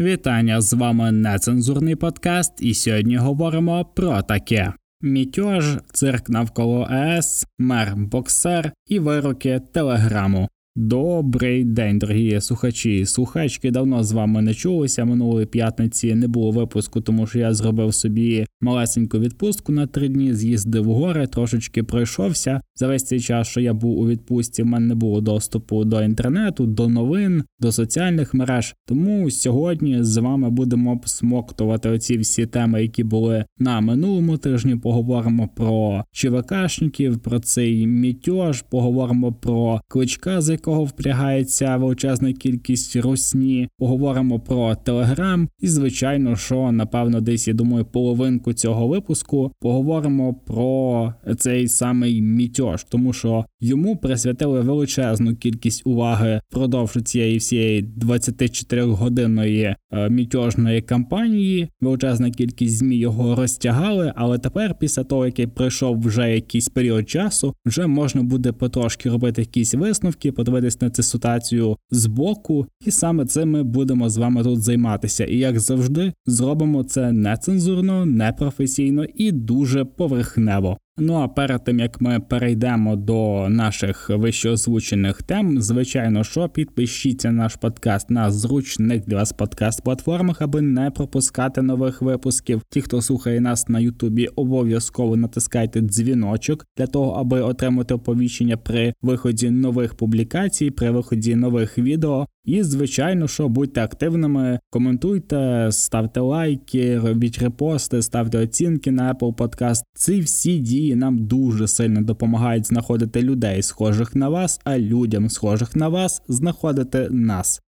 Вітання з вами нецензурний подкаст, і сьогодні говоримо про таке: мітьож, цирк навколо ЕС, мер боксер і вироки телеграму. Добрий день, дорогі слухачі і слухачки. Давно з вами не чулися. Минулої п'ятниці не було випуску, тому що я зробив собі малесеньку відпустку на три дні. З'їздив в гори, трошечки пройшовся. За весь цей час, що я був у відпустці, в мене не було доступу до інтернету, до новин, до соціальних мереж. Тому сьогодні з вами будемо обсмоктувати оці всі теми, які були на минулому тижні. Поговоримо про ЧВКшників, про цей мітьож, поговоримо про кличка, з якого впрягається величезна кількість русні. Поговоримо про телеграм, і звичайно, що напевно, десь я думаю, половинку цього випуску поговоримо про цей самий мітьож, тому що йому присвятили величезну кількість уваги впродовж цієї всієї 24 годинної е, мітьожної кампанії. Величезна кількість змі його розтягали, але тепер, після того як пройшов вже якийсь період часу, вже можна буде потрошки робити якісь висновки подивитись на цю ситуацію збоку, і саме цим ми будемо з вами тут займатися. І як завжди, зробимо це нецензурно, непрофесійно і дуже поверхнево. Ну а перед тим як ми перейдемо до наших вищеозвучених тем, звичайно, що підпишіться наш подкаст на зручних для вас подкаст-платформах, аби не пропускати нових випусків. Ті, хто слухає нас на Ютубі, обов'язково натискайте дзвіночок для того, аби отримати оповіщення при виході нових публікацій, при виході нових відео. І, звичайно, що будьте активними, коментуйте, ставте лайки, робіть репости, ставте оцінки на Apple Podcast. Ці всі дії нам дуже сильно допомагають знаходити людей, схожих на вас, а людям, схожих на вас, знаходити нас.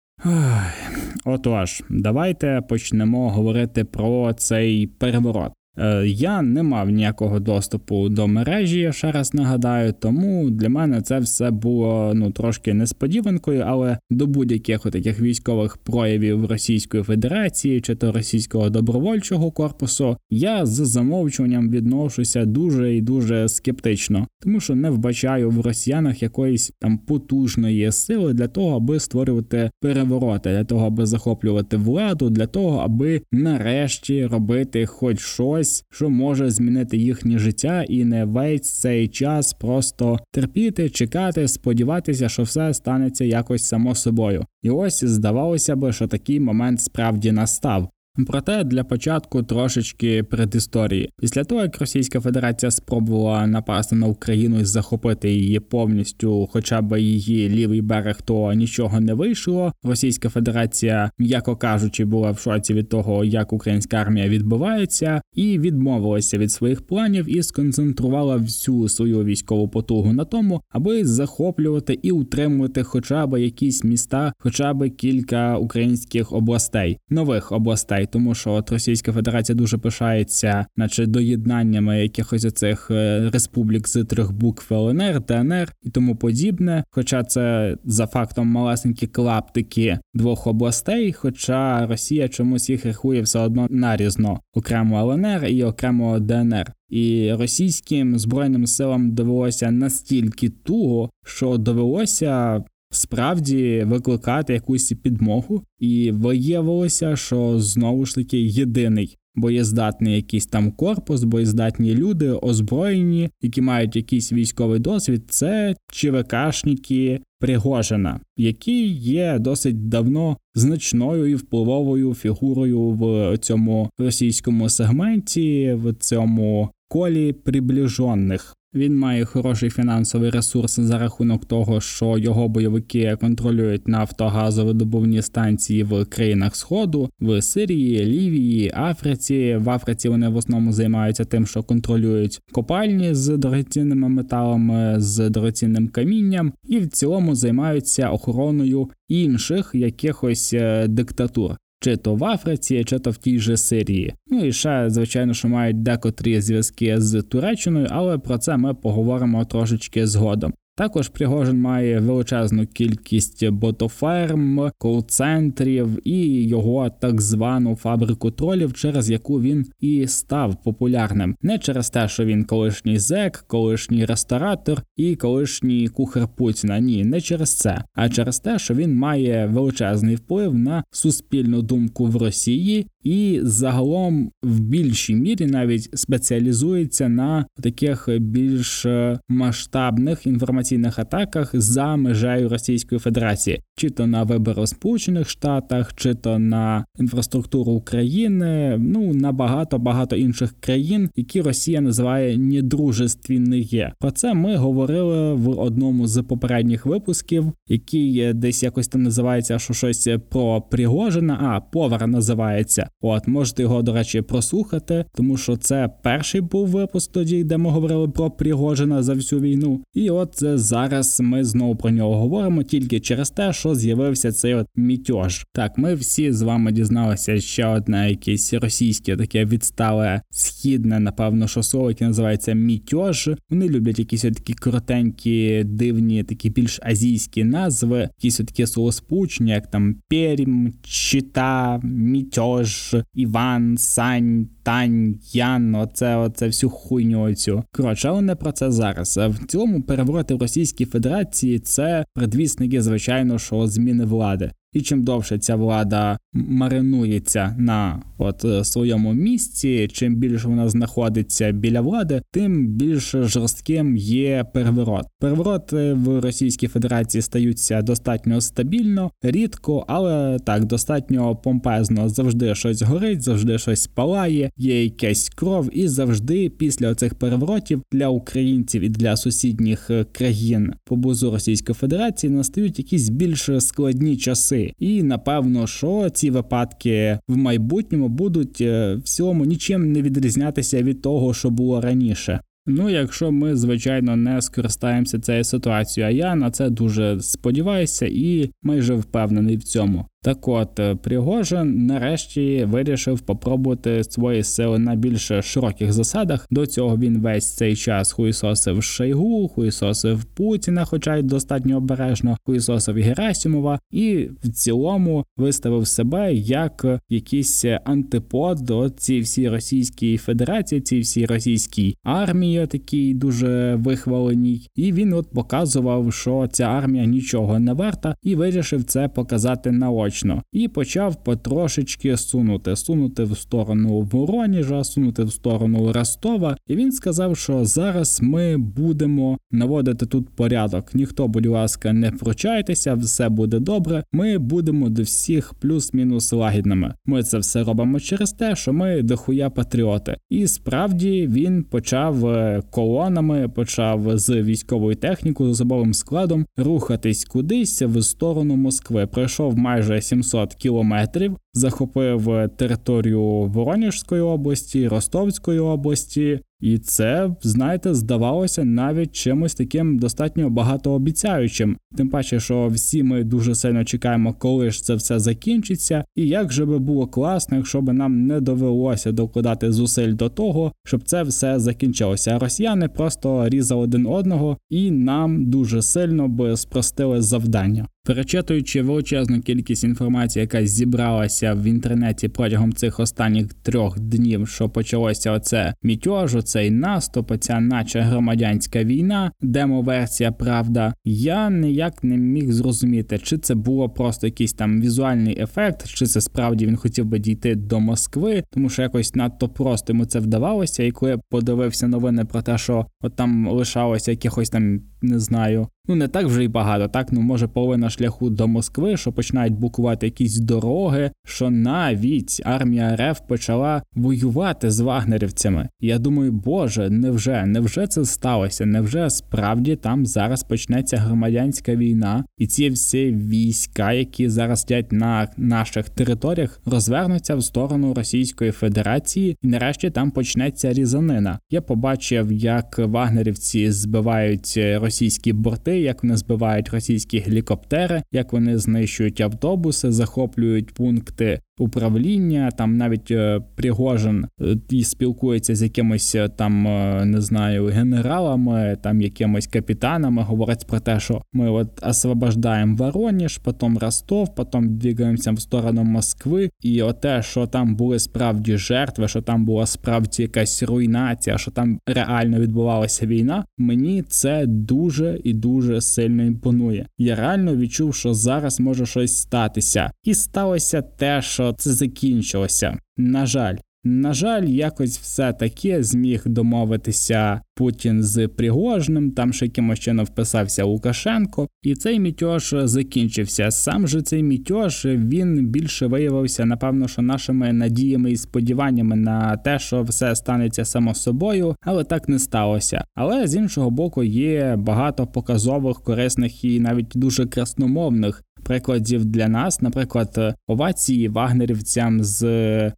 Отож, давайте почнемо говорити про цей переворот. Е, я не мав ніякого доступу до мережі, я ще раз нагадаю, тому для мене це все було ну трошки несподіванкою, але до будь-яких таких військових проявів Російської Федерації чи то російського добровольчого корпусу я з замовчуванням відношуся дуже і дуже скептично, тому що не вбачаю в росіянах якоїсь там потужної сили для того, аби створювати перевороти, для того, аби захоплювати владу, для того, аби нарешті робити хоч щось щось, що може змінити їхнє життя, і не весь цей час просто терпіти, чекати, сподіватися, що все станеться якось само собою. І ось здавалося би, що такий момент справді настав. Проте для початку трошечки предісторії. Після того, як Російська Федерація спробувала напасти на Україну і захопити її повністю, хоча б її лівий берег, то нічого не вийшло. Російська Федерація, м'яко кажучи, була в шоці від того, як українська армія відбувається, і відмовилася від своїх планів і сконцентрувала всю свою військову потугу на тому, аби захоплювати і утримувати хоча б якісь міста, хоча б кілька українських областей, нових областей людей, тому що от Російська Федерація дуже пишається, наче доєднаннями якихось оцих е, республік з трьох букв ЛНР, ДНР і тому подібне. Хоча це за фактом малесенькі клаптики двох областей, хоча Росія чомусь їх рахує все одно нарізно окремо ЛНР і окремо ДНР. І російським збройним силам довелося настільки туго, що довелося справді викликати якусь підмогу, і виявилося, що знову ж таки єдиний боєздатний якийсь там корпус, боєздатні люди, озброєні, які мають якийсь військовий досвід, це ЧВКшники Пригожина, який є досить давно значною і впливовою фігурою в цьому російському сегменті, в цьому колі приближених. Він має хороший фінансовий ресурс за рахунок того, що його бойовики контролюють нафтогазовидобувні станції в країнах Сходу, в Сирії, Лівії, Африці. В Африці вони в основному займаються тим, що контролюють копальні з дорогоцінними металами, з дорогоцінним камінням, і в цілому займаються охороною інших якихось е, диктатур чи то в Африці, чи то в тій же Сирії. Ну і ще, звичайно, що мають декотрі зв'язки з Туреччиною, але про це ми поговоримо трошечки згодом. Також Пригожин має величезну кількість ботоферм, кол-центрів і його так звану фабрику тролів, через яку він і став популярним, не через те, що він колишній зек, колишній ресторатор і колишній кухар Путіна. Ні, не через це, а через те, що він має величезний вплив на суспільну думку в Росії і загалом в більшій мірі навіть спеціалізується на таких більш масштабних інформаційних атаках за межею Російської Федерації, чи то на вибори в Сполучених Штатах, чи то на інфраструктуру України, ну на багато багато інших країн, які Росія називає недружественні. Про це ми говорили в одному з попередніх випусків, який десь якось там називається, що щось про Пригожина, а повар називається. От можете його, до речі, прослухати, тому що це перший був випуск тоді, де ми говорили про Пригожина за всю війну. І от зараз ми знову про нього говоримо тільки через те, що з'явився цей от мітьож. Так, ми всі з вами дізналися ще одне якесь російське таке відстале східне, напевно, що слово, яке називається мітьож. Вони люблять якісь такі коротенькі, дивні, такі більш азійські назви, якісь такі словосполучення, як там Перім, Чита, Мітьож, Іван, Сань, Тань, Ян, оце, оце всю хуйню оцю. Коротше, але не про це зараз. В цілому перевороти в Російській Федерації це предвісники, звичайно, що зміни влади. І чим довше ця влада маринується на от е, своєму місці, чим більше вона знаходиться біля влади, тим більш жорстким є переворот. Перевороти в Російській Федерації стаються достатньо стабільно, рідко, але так достатньо помпезно. Завжди щось горить, завжди щось палає, є якась кров, і завжди після цих переворотів для українців і для сусідніх е, країн поблизу Російської Федерації настають якісь більш складні часи, і напевно, що ці випадки в майбутньому будуть всьому в цілому нічим не відрізнятися від того, що було раніше. Ну, якщо ми звичайно не скористаємося цією ситуацією, а я на це дуже сподіваюся і майже впевнений в цьому. Так от е, Пригожин нарешті вирішив попробувати свої сили на більш широких засадах. До цього він весь цей час хуйсосив Шойгу, хуйсосив Путіна, хоча й достатньо обережно, хуйсосив Герасимова, і в цілому виставив себе як якийсь антипод до цієї всій Російській Федерації, цій всій російській армії, такій дуже вихваленій. І він от показував, що ця армія нічого не варта, і вирішив це показати на очі точно, і почав потрошечки сунути, сунути в сторону Вороніжа, сунути в сторону Ростова. І він сказав, що зараз ми будемо наводити тут порядок. Ніхто, будь ласка, не вручайтеся, все буде добре. Ми будемо до всіх плюс-мінус лагідними. Ми це все робимо через те, що ми дохуя патріоти. І справді він почав е, колонами, почав з військовою технікою, з особовим складом рухатись кудись в сторону Москви. Пройшов майже 700 кілометрів, захопив територію Воронежської області, Ростовської області, і це, знаєте, здавалося навіть чимось таким достатньо багатообіцяючим. Тим паче, що всі ми дуже сильно чекаємо, коли ж це все закінчиться, і як же би було класно, якщо би нам не довелося докладати зусиль до того, щоб це все закінчилося. Росіяни просто різали один одного, і нам дуже сильно би спростили завдання. Перечитуючи величезну кількість інформації, яка зібралася в інтернеті протягом цих останніх трьох днів, що почалося оце мітьожу, цей наступ, ця наче громадянська війна, демо-версія, правда, я ніяк не міг зрозуміти, чи це було просто якийсь там візуальний ефект, чи це справді він хотів би дійти до Москви, тому що якось надто просто йому це вдавалося. І коли я подивився новини про те, що от там лишалося якихось там, не знаю, ну не так вже й багато, так ну може половина шляху до Москви, що починають букувати якісь дороги, що навіть армія РФ почала воювати з вагнерівцями. Я думаю, боже, невже, невже це сталося? Невже справді там зараз почнеться громадянська війна, і ці всі війська, які зараз стоять на наших територіях, розвернуться в сторону Російської Федерації, і нарешті там почнеться різанина. Я побачив, як вагнерівці збивають російські борти, як вони збивають російські гелікоптери, як вони знищують автобуси, захоплюють пункти управління. Там навіть е, Пригожин е, і спілкується з якимось там не знаю генералами, там якимось капітанами. Говорять про те, що ми от освобождаємо Вороніж, потім Ростов, потім двигаємося в сторону Москви, і оте, що там були справді жертви, що там була справді якась руйнація, що там реально відбувалася війна. Мені це дуже і дуже сильно імпонує. Я реально відчув, що зараз може щось статися, і сталося те, що це закінчилося. На жаль, на жаль, якось все таки зміг домовитися Путін з Пригожним, там ще якимось чином вписався Лукашенко, і цей мітьож закінчився. Сам же цей мітьож він більше виявився, напевно, що нашими надіями і сподіваннями на те, що все станеться само собою, але так не сталося. Але з іншого боку, є багато показових, корисних і навіть дуже красномовних прикладів для нас, наприклад, овації вагнерівцям з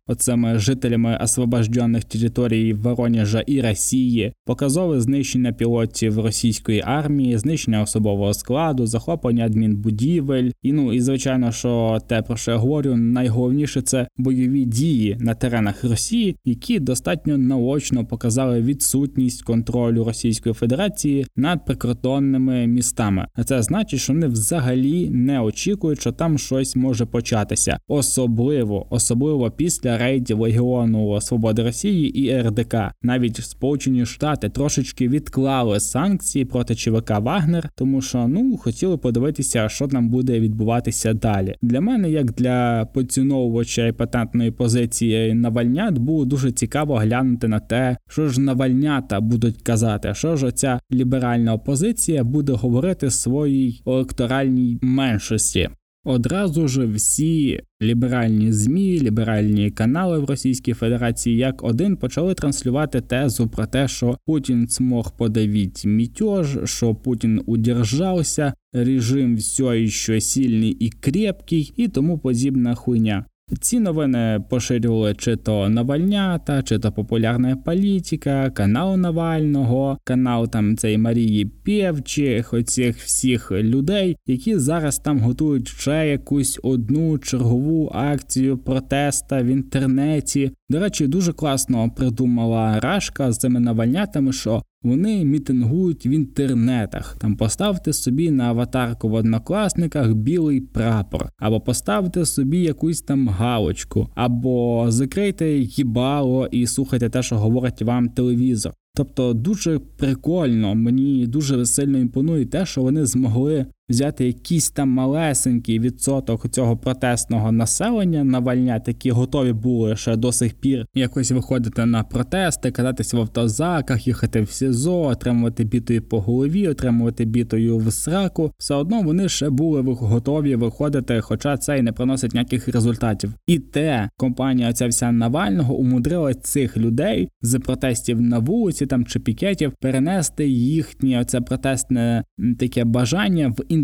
оцими жителями освобождених територій Воронежа і Росії, показове знищення пілотів російської армії, знищення особового складу, захоплення адмінбудівель. І ну і звичайно, що те про що я говорю, найголовніше це бойові дії на теренах Росії, які достатньо наочно показали відсутність контролю Російської Федерації над прикордонними містами. А це значить, що вони взагалі не очікують, що там щось може початися, особливо особливо після рейдів Легіону Свободи Росії і РДК. Навіть Сполучені Штати трошечки відклали санкції проти ЧВК Вагнер, тому що ну хотіли подивитися, що там буде відбуватися далі. Для мене, як для поціновувача і патентної позиції Навальнят, було дуже цікаво глянути на те, що ж Навальнята будуть казати, що ж оця ліберальна опозиція буде говорити своїй електоральній меншості області. Одразу ж всі ліберальні змі, ліберальні канали в Російській Федерації як один почали транслювати тезу про те, що Путін змог подавити мітьож, що Путін удержався, режим все ще сильний і крепкий, і тому подібна хуйня. Ці новини поширювали чи то Навальнята, чи то популярна політика, канал Навального, канал там цей Марії Пєвчих, оцих всіх людей, які зараз там готують ще якусь одну чергову акцію протеста в інтернеті. До речі, дуже класно придумала Рашка з цими навальнятами, що вони мітингують в інтернетах. Там поставте собі на аватарку в однокласниках білий прапор, або поставте собі якусь там галочку, або закрийте їбало і слухайте те, що говорить вам телевізор. Тобто дуже прикольно, мені дуже сильно імпонує те, що вони змогли взяти якийсь там малесенький відсоток цього протестного населення навальняти, які готові були ще до сих пір якось виходити на протести, кататися в автозаках, їхати в СІЗО, отримувати бітою по голові, отримувати бітою в сраку. Все одно вони ще були готові виходити, хоча це й не приносить ніяких результатів. І те компанія ця вся Навального умудрила цих людей з протестів на вулиці там чи пікетів перенести їхнє оце протестне таке бажання в інтернет.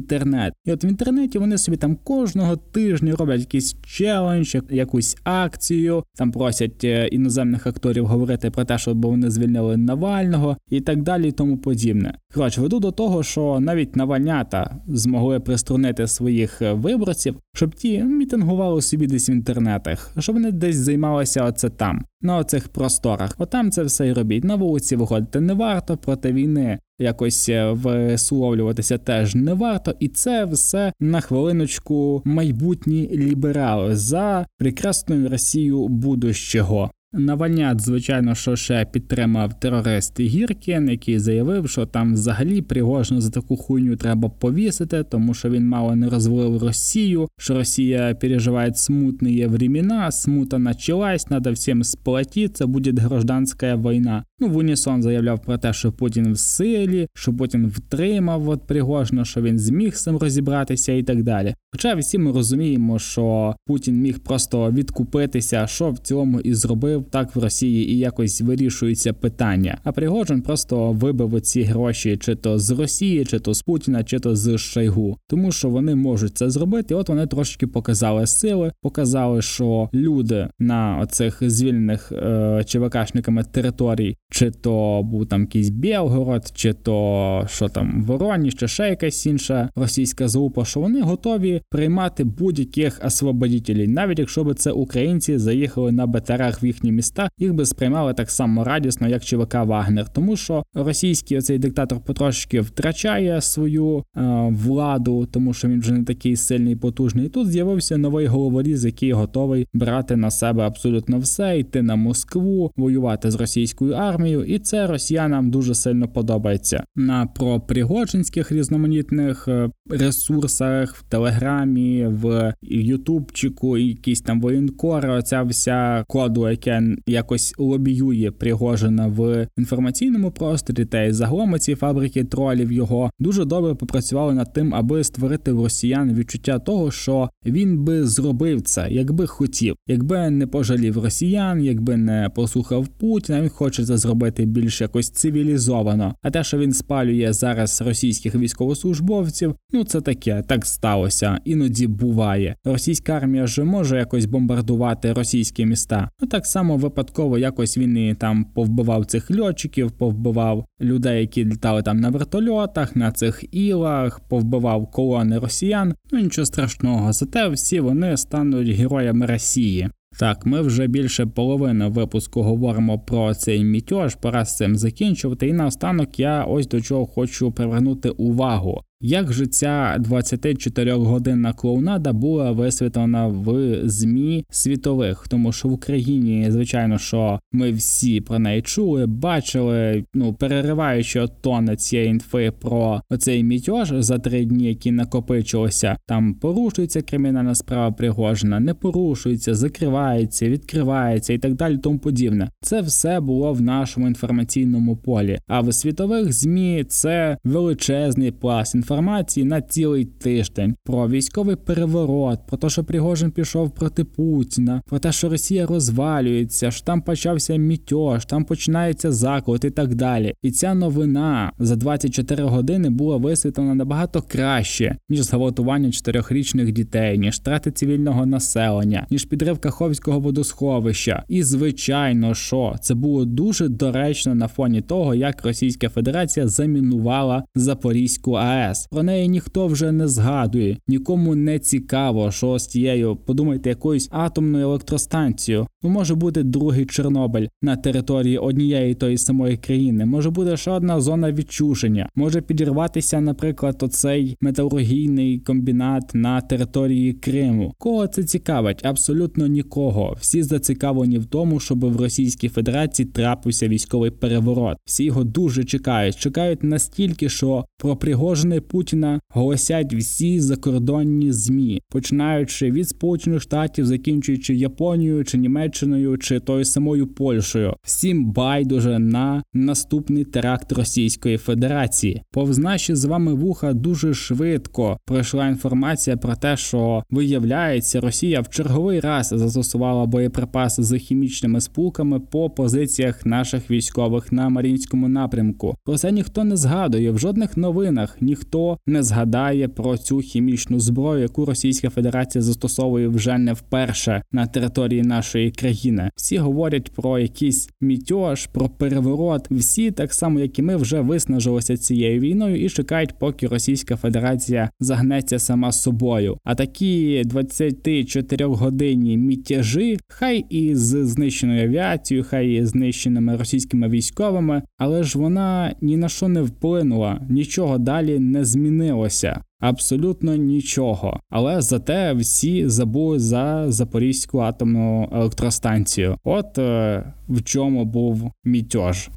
І от в інтернеті вони собі там кожного тижня роблять якийсь челендж, якусь акцію, там просять е, іноземних акторів говорити про те, щоб вони звільнили Навального і так далі, і тому подібне. Коротше, веду до того, що навіть Навальнята змогли приструнити своїх е, виборців, щоб ті мітингували собі десь в інтернетах, щоб вони десь займалися оце там, на оцих просторах. Отам це все і робіть. На вулиці виходити не варто проти війни якось е, висловлюватися теж не варто, і це все на хвилиночку майбутні ліберали за прекрасною Росію будущого. Навальнят, звичайно, що ще підтримав терорист Гіркін, який заявив, що там взагалі Пригожно за таку хуйню треба повісити, тому що він мало не розвалив Росію, що Росія переживає смутні времена, смута началась, треба всім сплатитися, буде гражданська війна. Ну, в Унісон заявляв про те, що Путін в силі, що Путін втримав от Пригожно, що він зміг цим розібратися і так далі. Хоча всі ми розуміємо, що Путін міг просто відкупитися, що в цілому і зробив так в Росії і якось вирішується питання. А Пригожин просто вибив ці гроші, чи то з Росії, чи то з Путіна, чи то з Шойгу. тому що вони можуть це зробити. От вони трошки показали сили, показали, що люди на оцих звільнених е, ЧВКшниками територій, чи то був там якийсь Білгород, чи то що там Вороніж, чи ще якась інша російська залупа, що вони готові приймати будь-яких освободітелів, навіть якщо би це українці заїхали на БТРах в їхні міста, їх би сприймали так само радісно, як ЧВК Вагнер, тому що російський оцей диктатор потрошки втрачає свою е, владу, тому що він вже не такий сильний, потужний. І Тут з'явився новий головоріз, який готовий брати на себе абсолютно все, йти на Москву, воювати з російською армією, і це росіянам дуже сильно подобається. На про пригоджинських різноманітних е, ресурсах в Телеграмі, в Ютубчику, якісь там воєнкори, оця вся коду, яке якось лобіює Пригожина в інформаційному просторі, та й загалом ці фабрики тролів його дуже добре попрацювали над тим, аби створити в росіян відчуття того, що він би зробив це, якби хотів, якби не пожалів росіян, якби не послухав Путіна, він хоче це зробити більш якось цивілізовано. А те, що він спалює зараз російських військовослужбовців, ну це таке, так сталося. Іноді буває. Російська армія ж може якось бомбардувати російські міста. Ну так само випадково якось він і там повбивав цих льотчиків, повбивав людей, які літали там на вертольотах, на цих ілах, повбивав колони росіян. Ну нічого страшного. Зате всі вони стануть героями Росії. Так, ми вже більше половини випуску говоримо про цей мітьож, пора з цим закінчувати. І наостанок я ось до чого хочу привернути увагу. Як же ця 24-годинна клоунада була висвітлена в змі світових, тому що в Україні, звичайно, що ми всі про неї чули, бачили, ну перериваючи тони цієї інфи про оцей мітьож за три дні, які накопичилися, там порушується кримінальна справа Пригожина, не порушується, закривається, відкривається і так далі. Тому подібне. Це все було в нашому інформаційному полі. А в світових змі це величезний пласт інформації інформації на цілий тиждень про військовий переворот, про те, що Пригожин пішов проти Путіна, про те, що Росія розвалюється, що там почався мітьош, там починається заклад і так далі. І ця новина за 24 години була висвітлена набагато краще, ніж зґвалтування чотирьохрічних дітей, ніж втрати цивільного населення, ніж підрив Каховського водосховища. І звичайно, що це було дуже доречно на фоні того, як Російська Федерація замінувала Запорізьку АЕС час. Про неї ніхто вже не згадує, нікому не цікаво, що з тією, подумайте, якоюсь атомною електростанцією. Ну може бути другий Чорнобиль на території однієї тої самої країни. Може бути ще одна зона відчуження. Може підірватися, наприклад, оцей металургійний комбінат на території Криму. Кого це цікавить? Абсолютно нікого. Всі зацікавлені в тому, щоб в Російській Федерації трапився військовий переворот. Всі його дуже чекають. Чекають настільки, що про Пригожини Путіна голосять всі закордонні змі, починаючи від Сполучених Штатів, закінчуючи Японією чи Німеччиною чи тою самою Польщею. Всім байдуже на наступний теракт Російської Федерації. Повз наші з вами вуха дуже швидко пройшла інформація про те, що виявляється, Росія в черговий раз застосувала боєприпаси з хімічними спулками по позиціях наших військових на Марінському напрямку. Про це ніхто не згадує в жодних новинах, ніхто ніхто не згадає про цю хімічну зброю, яку Російська Федерація застосовує вже не вперше на території нашої країни. Всі говорять про якийсь мітьож, про переворот. Всі так само, як і ми, вже виснажилися цією війною і чекають, поки Російська Федерація загнеться сама собою. А такі 24 годинні мітяжі, хай і з знищеною авіацією, хай і знищеними російськими військовими, але ж вона ні на що не вплинула, нічого далі не змінилося. Абсолютно нічого, але зате всі забули за Запорізьку атомну електростанцію. От е, в чому був мітьож.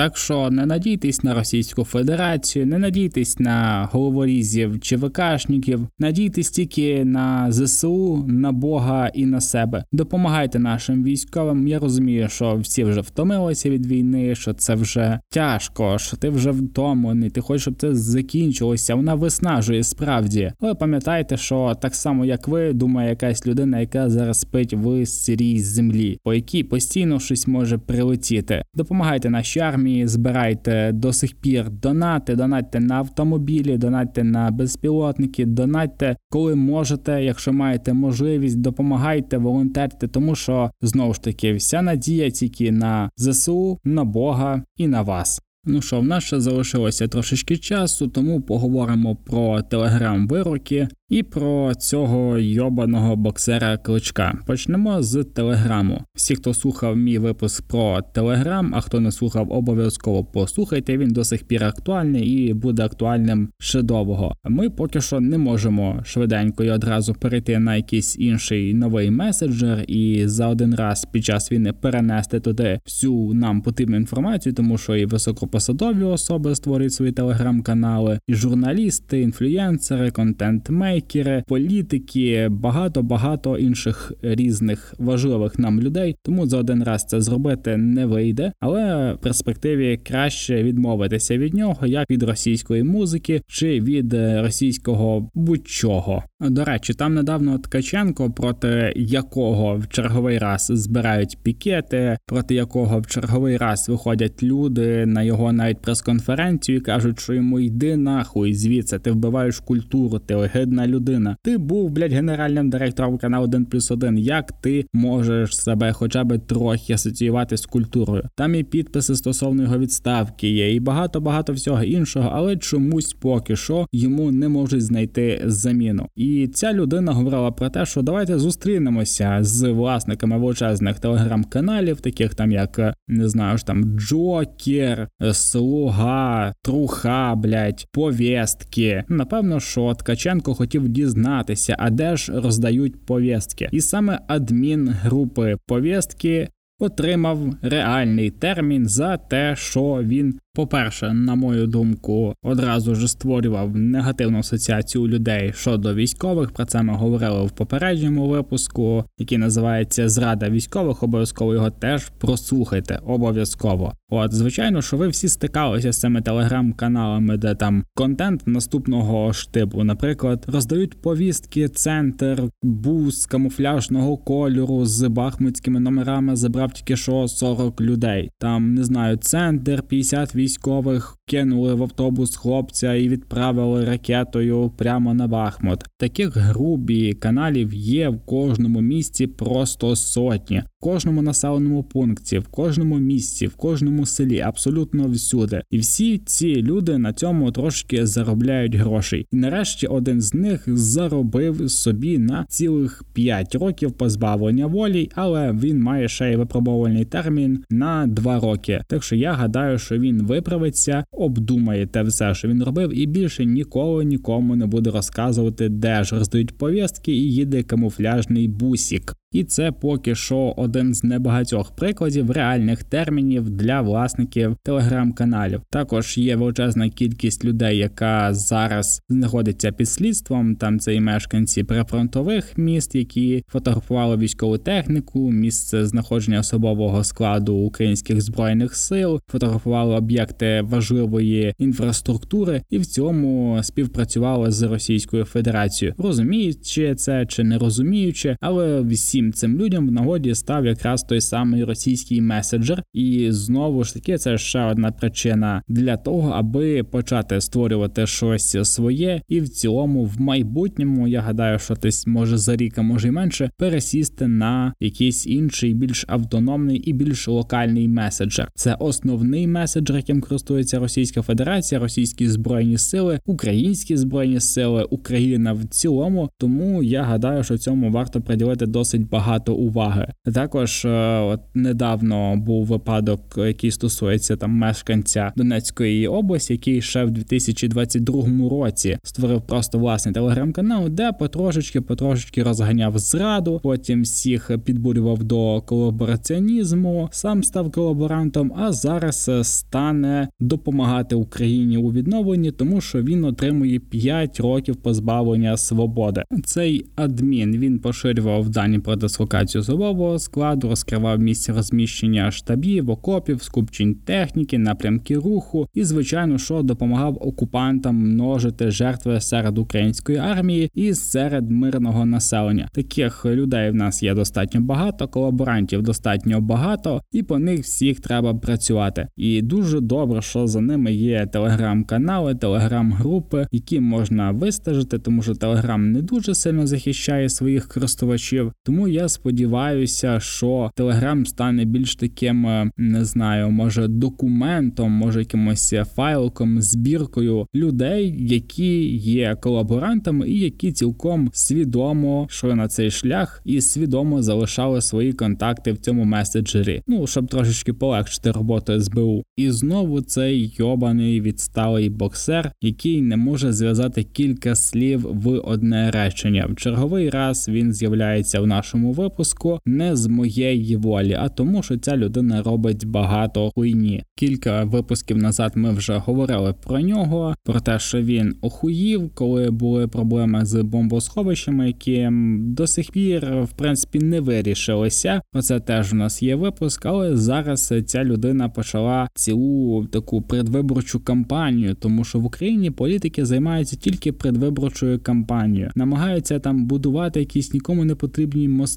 Так що не надійтесь на Російську Федерацію, не надійтесь на головорізів чи ВКшників, надійтесь тільки на ЗСУ, на Бога і на себе. Допомагайте нашим військовим. Я розумію, що всі вже втомилися від війни, що це вже тяжко, що ти вже втомлений, ти хочеш, щоб це закінчилося. Вона виснажує справді. Але пам'ятайте, що так само як ви, думає якась людина, яка зараз спить в сирій землі, по якій постійно щось може прилетіти. Допомагайте нашій армії, збирайте до сих пір донати, донатьте на автомобілі, донатьте на безпілотники, донатьте, коли можете, якщо маєте можливість, допомагайте, волонтерте, тому що знову ж таки вся надія тільки на ЗСУ, на Бога і на вас. Ну що, в нас ще залишилося трошечки часу, тому поговоримо про телеграм-вироки і про цього йобаного боксера кличка. Почнемо з телеграму. Всі, хто слухав мій випуск про телеграм, а хто не слухав, обов'язково послухайте. Він до сих пір актуальний і буде актуальним ще довго. Ми поки що не можемо швиденько і одразу перейти на якийсь інший новий меседжер і за один раз під час війни перенести туди всю нам потрібну інформацію, тому що і високопосадові особи створюють свої телеграм-канали, і журналісти, інфлюенсери, контент-мейкери, байкери, політики, багато багато інших різних важливих нам людей. Тому за один раз це зробити не вийде, але в перспективі краще відмовитися від нього, як від російської музики чи від російського будь-чого. До речі, там недавно Ткаченко, проти якого в черговий раз збирають пікети, проти якого в черговий раз виходять люди на його навіть прес-конференцію і кажуть, що йому йди нахуй звідси, ти вбиваєш культуру, ти огидна людина. Ти був блядь, генеральним директором каналу 1 плюс 1. Як ти можеш себе хоча б трохи асоціювати з культурою? Там і підписи стосовно його відставки є, і багато багато всього іншого, але чомусь поки що йому не можуть знайти заміну. І ця людина говорила про те, що давайте зустрінемося з власниками величезних телеграм-каналів, таких там як не знаю ж там Джокер, Слуга, Труха, блядь, повістки. Напевно, що Ткаченко хотів хотів дізнатися, а де ж роздають повістки. І саме адмін групи повістки отримав реальний термін за те, що він по-перше, на мою думку, одразу ж створював негативну асоціацію людей щодо військових. Про це ми говорили в попередньому випуску, який називається Зрада військових. Обов'язково його теж прослухайте. Обов'язково. От, звичайно, що ви всі стикалися з цими телеграм-каналами, де там контент наступного штибу, наприклад, роздають повістки, центр, бус камуфляжного кольору з бахмутськими номерами забрав тільки що 40 людей. Там не знаю, центр 50 військових кинули в автобус хлопця і відправили ракетою прямо на Бахмут. Таких грубі каналів є в кожному місці просто сотні, в кожному населеному пункті, в кожному місці, в кожному селі, абсолютно всюди. І всі ці люди на цьому трошки заробляють грошей. І нарешті один з них заробив собі на цілих 5 років позбавлення волі, але він має ще й випробовувальний термін на 2 роки. Так що я гадаю, що він виправиться, обдумає те все, що він робив, і більше ніколи нікому не буде розказувати, де ж роздають повістки, і їде камуфляжний бусік. І це поки що один з небагатьох прикладів реальних термінів для власників телеграм-каналів. Також є величезна кількість людей, яка зараз знаходиться під слідством. Там це і мешканці прифронтових міст, які фотографували військову техніку, місце знаходження особового складу українських збройних сил, фотографували об'єкти важливої інфраструктури і в цьому співпрацювали з Російською Федерацією, розуміючи це чи не розуміючи, але всі всім цим людям в нагоді став якраз той самий російський меседжер, і знову ж таки це ще одна причина для того, аби почати створювати щось своє, і в цілому, в майбутньому, я гадаю, що десь може за рік, а може й менше, пересісти на якийсь інший, більш автономний і більш локальний меседжер. Це основний меседжер, яким користується Російська Федерація, російські збройні сили, українські збройні сили, Україна в цілому. Тому я гадаю, що цьому варто приділити досить багато уваги. Також е, от недавно був випадок, який стосується там мешканця Донецької області, який ще в 2022 році створив просто власний телеграм-канал, де потрошечки потрошечки розганяв зраду. Потім всіх підбурював до колабораціонізму, сам став колаборантом. А зараз стане допомагати Україні у відновленні, тому що він отримує 5 років позбавлення свободи. Цей адмін він поширював дані про дислокацію особового складу, розкривав місце розміщення штабів, окопів, скупчень техніки, напрямки руху і, звичайно, що допомагав окупантам множити жертви серед української армії і серед мирного населення. Таких людей в нас є достатньо багато, колаборантів достатньо багато, і по них всіх треба працювати. І дуже добре, що за ними є телеграм-канали, телеграм-групи, які можна вистежити, тому що телеграм не дуже сильно захищає своїх користувачів. Тому я сподіваюся, що телеграм стане більш таким, е, не знаю, може документом, може якимось файликом, збіркою людей, які є колаборантами і які цілком свідомо йшли на цей шлях і свідомо залишали свої контакти в цьому меседжері. Ну щоб трошечки полегшити роботу СБУ. І знову цей йобаний відсталий боксер, який не може зв'язати кілька слів в одне речення. В черговий раз він з'являється в нашому випуску не з моєї волі, а тому, що ця людина робить багато хуйні. Кілька випусків назад ми вже говорили про нього, про те, що він охуїв, коли були проблеми з бомбосховищами, які до сих пір в принципі не вирішилися. Про це теж у нас є випуск, але зараз ця людина почала цілу таку предвиборчу кампанію, тому що в Україні політики займаються тільки предвиборчою кампанією, намагаються там будувати якісь нікому не потрібні мости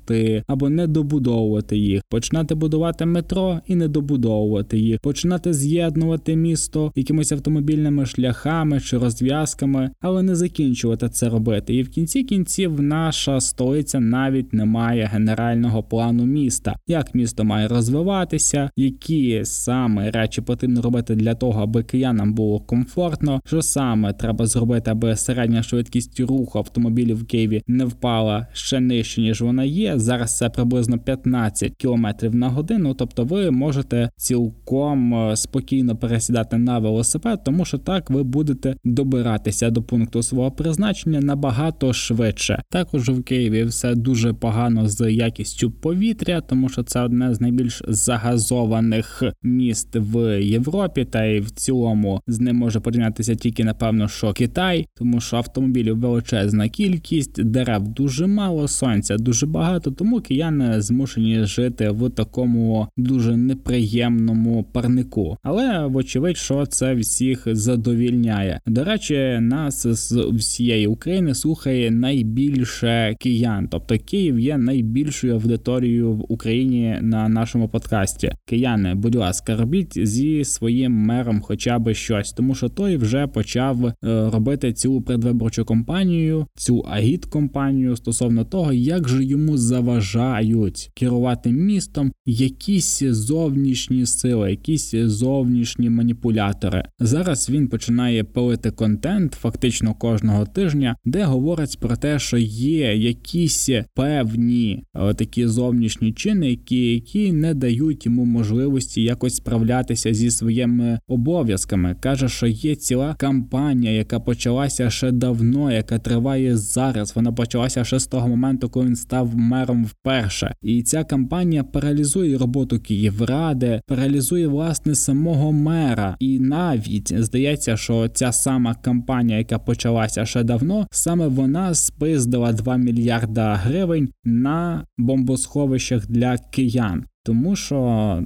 або не добудовувати їх, починати будувати метро і не добудовувати їх, починати з'єднувати місто якимись автомобільними шляхами чи розв'язками, але не закінчувати це робити. І в кінці кінців наша столиця навіть не має генерального плану міста, як місто має розвиватися, які саме речі потрібно робити для того, аби киянам було комфортно, що саме треба зробити, аби середня швидкість руху автомобілів в Києві не впала ще нижче ніж вона є. Зараз це приблизно 15 км на годину. Тобто, ви можете цілком е, спокійно пересідати на велосипед, тому що так ви будете добиратися до пункту свого призначення набагато швидше. Також в Києві все дуже погано з якістю повітря, тому що це одне з найбільш загазованих міст в Європі, та й в цілому з ним може порівнятися тільки напевно, що Китай, тому що автомобілів величезна кількість, дерев дуже мало, сонця дуже багато, тому кияни змушені жити в такому дуже неприємному парнику. Але вочевидь, що це всіх задовільняє. До речі, нас з всієї України слухає найбільше киян, тобто Київ є найбільшою аудиторією в Україні на нашому подкасті. Кияни, будь ласка, робіть зі своїм мером хоча б щось, тому що той вже почав е, робити цю предвиборчу кампанію, цю агіт компанію стосовно того, як же йому заважають керувати містом якісь зовнішні сили, якісь зовнішні маніпулятори. Зараз він починає пилити контент фактично кожного тижня, де говорить про те, що є якісь певні е, такі зовнішні чинники, які не дають йому можливості якось справлятися зі своїми обов'язками. каже, що є ціла кампанія, яка почалася ще давно, яка триває зараз. Вона почалася ще з того моменту, коли він став мером вперше. І ця кампанія паралізує роботу Київради, паралізує власне самого мера. І навіть здається, що ця сама кампанія, яка почалася ще давно, саме вона спиздила 2 мільярда гривень на бомбосховищах для киян. Тому що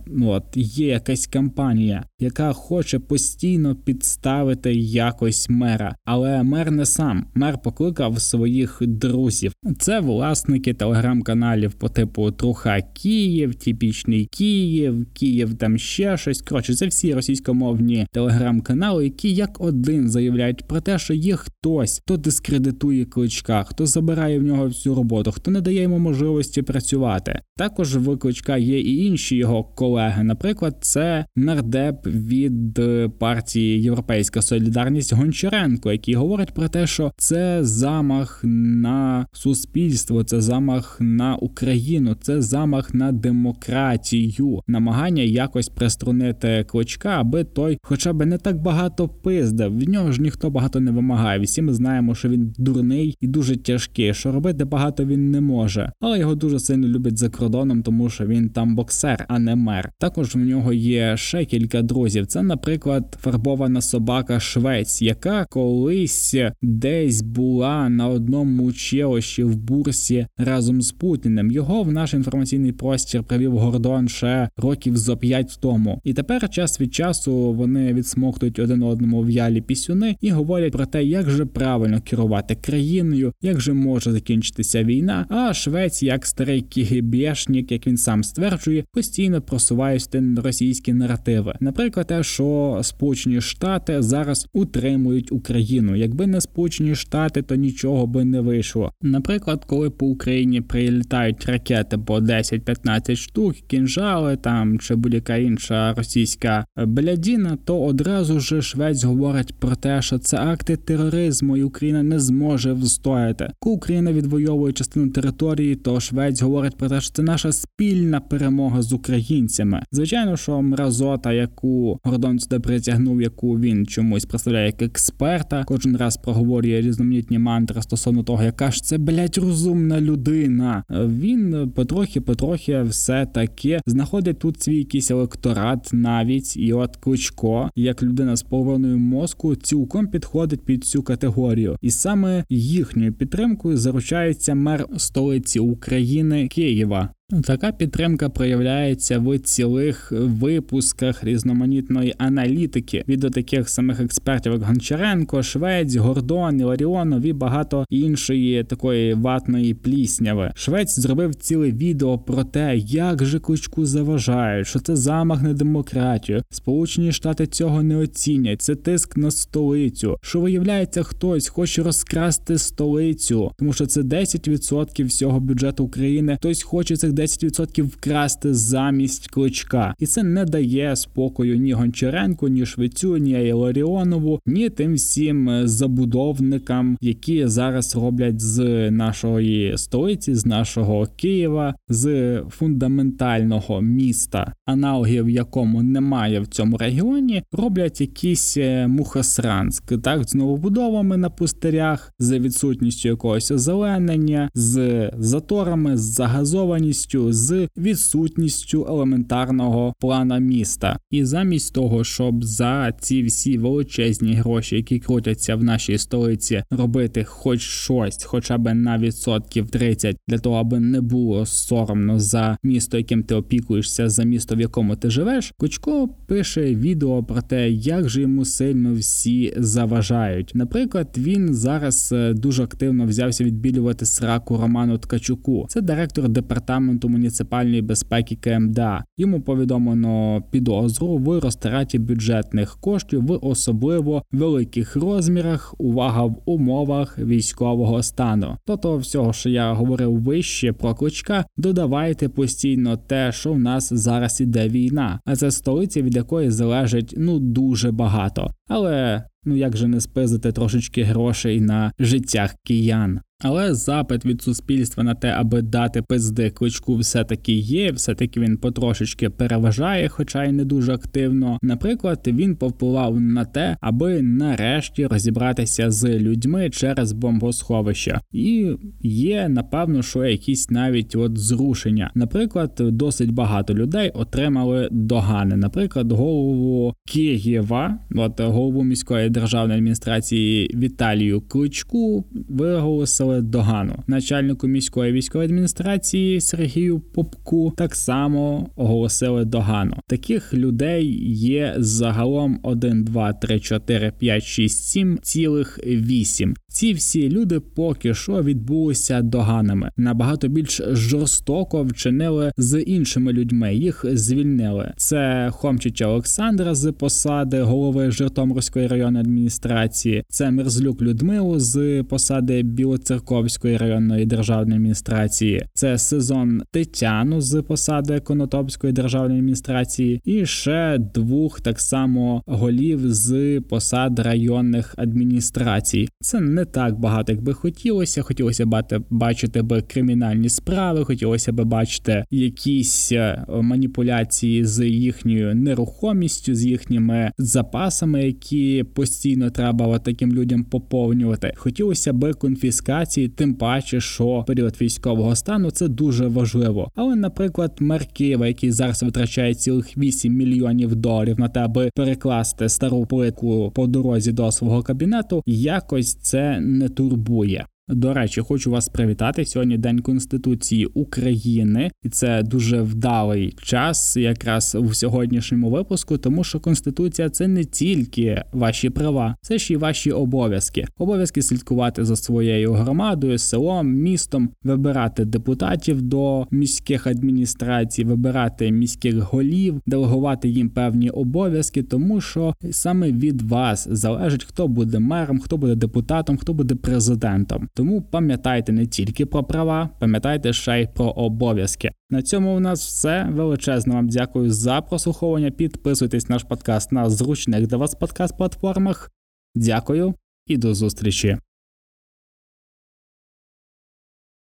ну от є якась кампанія, яка хоче постійно підставити якось мера, але мер не сам. Мер покликав своїх друзів. Це власники телеграм-каналів по типу Труха Київ, Типічний Київ, Київ там ще щось. Коротше, це всі російськомовні телеграм-канали, які як один заявляють про те, що є хтось, хто дискредитує кличка, хто забирає в нього всю роботу, хто не дає йому можливості працювати. Також в кличка є і інші його колеги. Наприклад, це нардеп від партії Європейська Солідарність Гончаренко, який говорить про те, що це замах на суспільство, це замах на Україну, це замах на демократію, намагання якось приструнити клочка, аби той, хоча б не так багато пиздав. В нього ж ніхто багато не вимагає. Всі ми знаємо, що він дурний і дуже тяжкий. Що робити багато він не може, але його дуже сильно люблять за кордоном, тому що він там боксер, а не мер. Також в нього є ще кілька друзів. Це, наприклад, фарбована собака Швець, яка колись десь була на одному челощі в бурсі разом з Путіним. Його в наш інформаційний простір привів Гордон ще років зо п'ять тому. І тепер час від часу вони відсмоктують один одному в'ялі пісюни і говорять про те, як же правильно керувати країною, як же може закінчитися війна. А Швець, як старий кігібєшнік, як він сам стверджує, постійно просуває російські наративи. Наприклад, те, що Сполучені Штати зараз утримують Україну. Якби не Сполучені Штати, то нічого би не вийшло. Наприклад, коли по Україні прилітають ракети по 10-15 штук, кінжали там чи будь-яка інша російська блядіна, то одразу ж Швець говорить про те, що це акти тероризму, і Україна не зможе встояти. Коли Україна відвоює частину території, то Швець говорить про те, що це наша спільна перемога з українцями. Звичайно, що мразота, яку Гордон сюди притягнув, яку він чомусь представляє як експерта, кожен раз проговорює різноманітні мантри стосовно того, яка ж це блять розумна людина. Він потрохи-потрохи все таки знаходить тут свій якийсь електорат навіть і от Кличко, як людина з половиною мозку, цілком підходить під цю категорію, і саме їхньою підтримкою заручається мер столиці України Києва. Така підтримка проявляється в цілих випусках різноманітної аналітики від таких самих експертів, як Гончаренко, Швець, Гордон, Іларіонов і багато іншої такої ватної плісняви. Швець зробив ціле відео про те, як же Кличку заважають, що це замах на демократію. Сполучені Штати цього не оцінять. Це тиск на столицю. Що виявляється, хтось хоче розкрасти столицю, тому що це 10% всього бюджету України. Хтось хоче цих 10% вкрасти замість кличка, і це не дає спокою ні Гончаренку, ні Швецю, ні Іларіонову, ні тим всім е, забудовникам, які зараз роблять з нашої столиці, з нашого Києва, з фундаментального міста, аналогів якому немає в цьому регіоні, роблять якийсь е, мухосранськ, так з новобудовами на пустирях, з відсутністю якогось озеленення, з заторами, з загазованістю повністю з відсутністю елементарного плана міста. І замість того, щоб за ці всі величезні гроші, які крутяться в нашій столиці, робити хоч щось, хоча б на відсотків 30, для того, аби не було соромно за місто, яким ти опікуєшся, за місто, в якому ти живеш, Кучко пише відео про те, як же йому сильно всі заважають. Наприклад, він зараз е, дуже активно взявся відбілювати сраку Роману Ткачуку. Це директор департаменту департаменту муніципальної безпеки КМДА. Йому повідомлено підозру в розтраті бюджетних коштів в особливо великих розмірах. Увага в умовах військового стану. Тобто всього, що я говорив вище про кличка, додавайте постійно те, що в нас зараз іде війна, а це столиця, від якої залежить ну дуже багато. Але ну як же не спизити трошечки грошей на життях киян. Але запит від суспільства на те, аби дати пизди кличку, все таки є, все таки він потрошечки переважає, хоча й не дуже активно. Наприклад, він повпливав на те, аби нарешті розібратися з людьми через бомбосховища, і є напевно, що якісь навіть от зрушення. Наприклад, досить багато людей отримали догани. Наприклад, голову Києва, от голову міської державної адміністрації Віталію Кличку виголосили догану. Начальнику міської військової адміністрації Сергію Попку так само оголосили догану. Таких людей є загалом 1, 2, 3, 4, 5, 6, 7 цілих 8. Ці всі люди поки що відбулися доганами. Набагато більш жорстоко вчинили з іншими людьми. Їх звільнили. Це Хомчича Олександра з посади голови Житомирської районної адміністрації. Це Мерзлюк Людмилу з посади Білоцерковської районної державної адміністрації. Це сезон Тетяну з посади Конотопської державної адміністрації, і ще двох так само голів з посад районних адміністрацій. Це не так багато, як би хотілося. Хотілося б бачити би кримінальні справи, хотілося б бачити якісь е, маніпуляції з їхньою нерухомістю, з їхніми запасами, які постійно треба таким людям поповнювати. Хотілося б конфіскації, тим паче, що період військового стану це дуже важливо. Але, наприклад, мер Києва, який зараз витрачає цілих 8 мільйонів доларів на те, аби перекласти стару плитку по дорозі до свого кабінету, якось це не турбує. До речі, хочу вас привітати. Сьогодні День Конституції України, і це дуже вдалий час, якраз в сьогоднішньому випуску, тому що Конституція це не тільки ваші права, це ж і ваші обов'язки. Обов'язки слідкувати за своєю громадою, селом, містом, вибирати депутатів до міських адміністрацій, вибирати міських голів, делегувати їм певні обов'язки, тому що саме від вас залежить, хто буде мером, хто буде депутатом, хто буде президентом. Тому пам'ятайте не тільки про права, пам'ятайте ще й про обов'язки. На цьому у нас все. Величезно вам дякую за прослуховування. Підписуйтесь наш подкаст на зручних для вас подкаст платформах. Дякую і до зустрічі.